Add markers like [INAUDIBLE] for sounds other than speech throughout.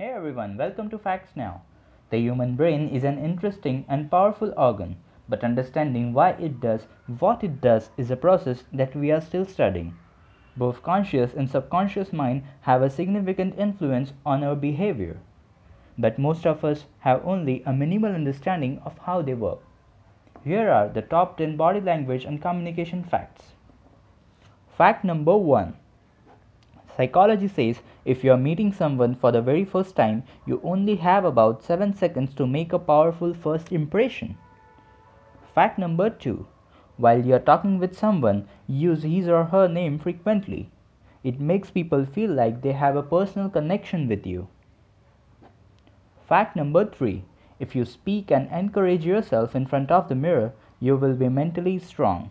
Hey everyone, welcome to Facts Now. The human brain is an interesting and powerful organ, but understanding why it does what it does is a process that we are still studying. Both conscious and subconscious mind have a significant influence on our behavior, but most of us have only a minimal understanding of how they work. Here are the top 10 body language and communication facts. Fact number 1 Psychology says if you are meeting someone for the very first time, you only have about 7 seconds to make a powerful first impression. Fact number 2 While you are talking with someone, use his or her name frequently. It makes people feel like they have a personal connection with you. Fact number 3 If you speak and encourage yourself in front of the mirror, you will be mentally strong.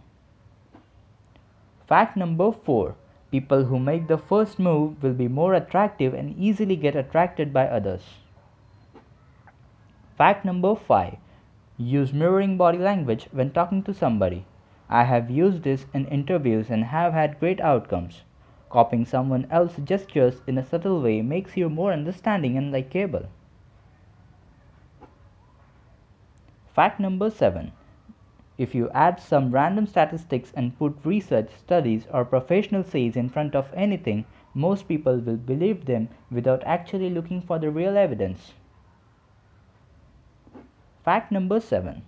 Fact number 4 People who make the first move will be more attractive and easily get attracted by others. Fact number 5 Use mirroring body language when talking to somebody. I have used this in interviews and have had great outcomes. Copying someone else's gestures in a subtle way makes you more understanding and likable. Fact number 7 if you add some random statistics and put research, studies, or professional says in front of anything, most people will believe them without actually looking for the real evidence. Fact number 7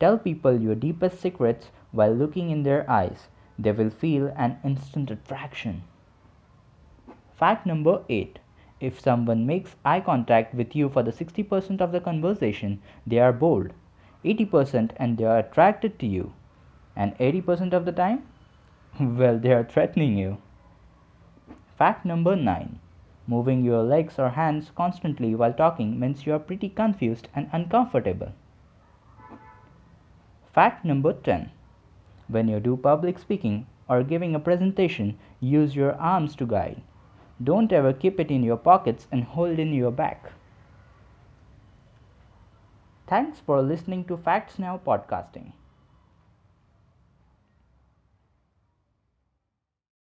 Tell people your deepest secrets while looking in their eyes. They will feel an instant attraction. Fact number 8 If someone makes eye contact with you for the 60% of the conversation, they are bold. 80% and they are attracted to you. And 80% of the time? [LAUGHS] Well, they are threatening you. Fact number 9 Moving your legs or hands constantly while talking means you are pretty confused and uncomfortable. Fact number 10 When you do public speaking or giving a presentation, use your arms to guide. Don't ever keep it in your pockets and hold in your back. Thanks for listening to Facts Now Podcasting.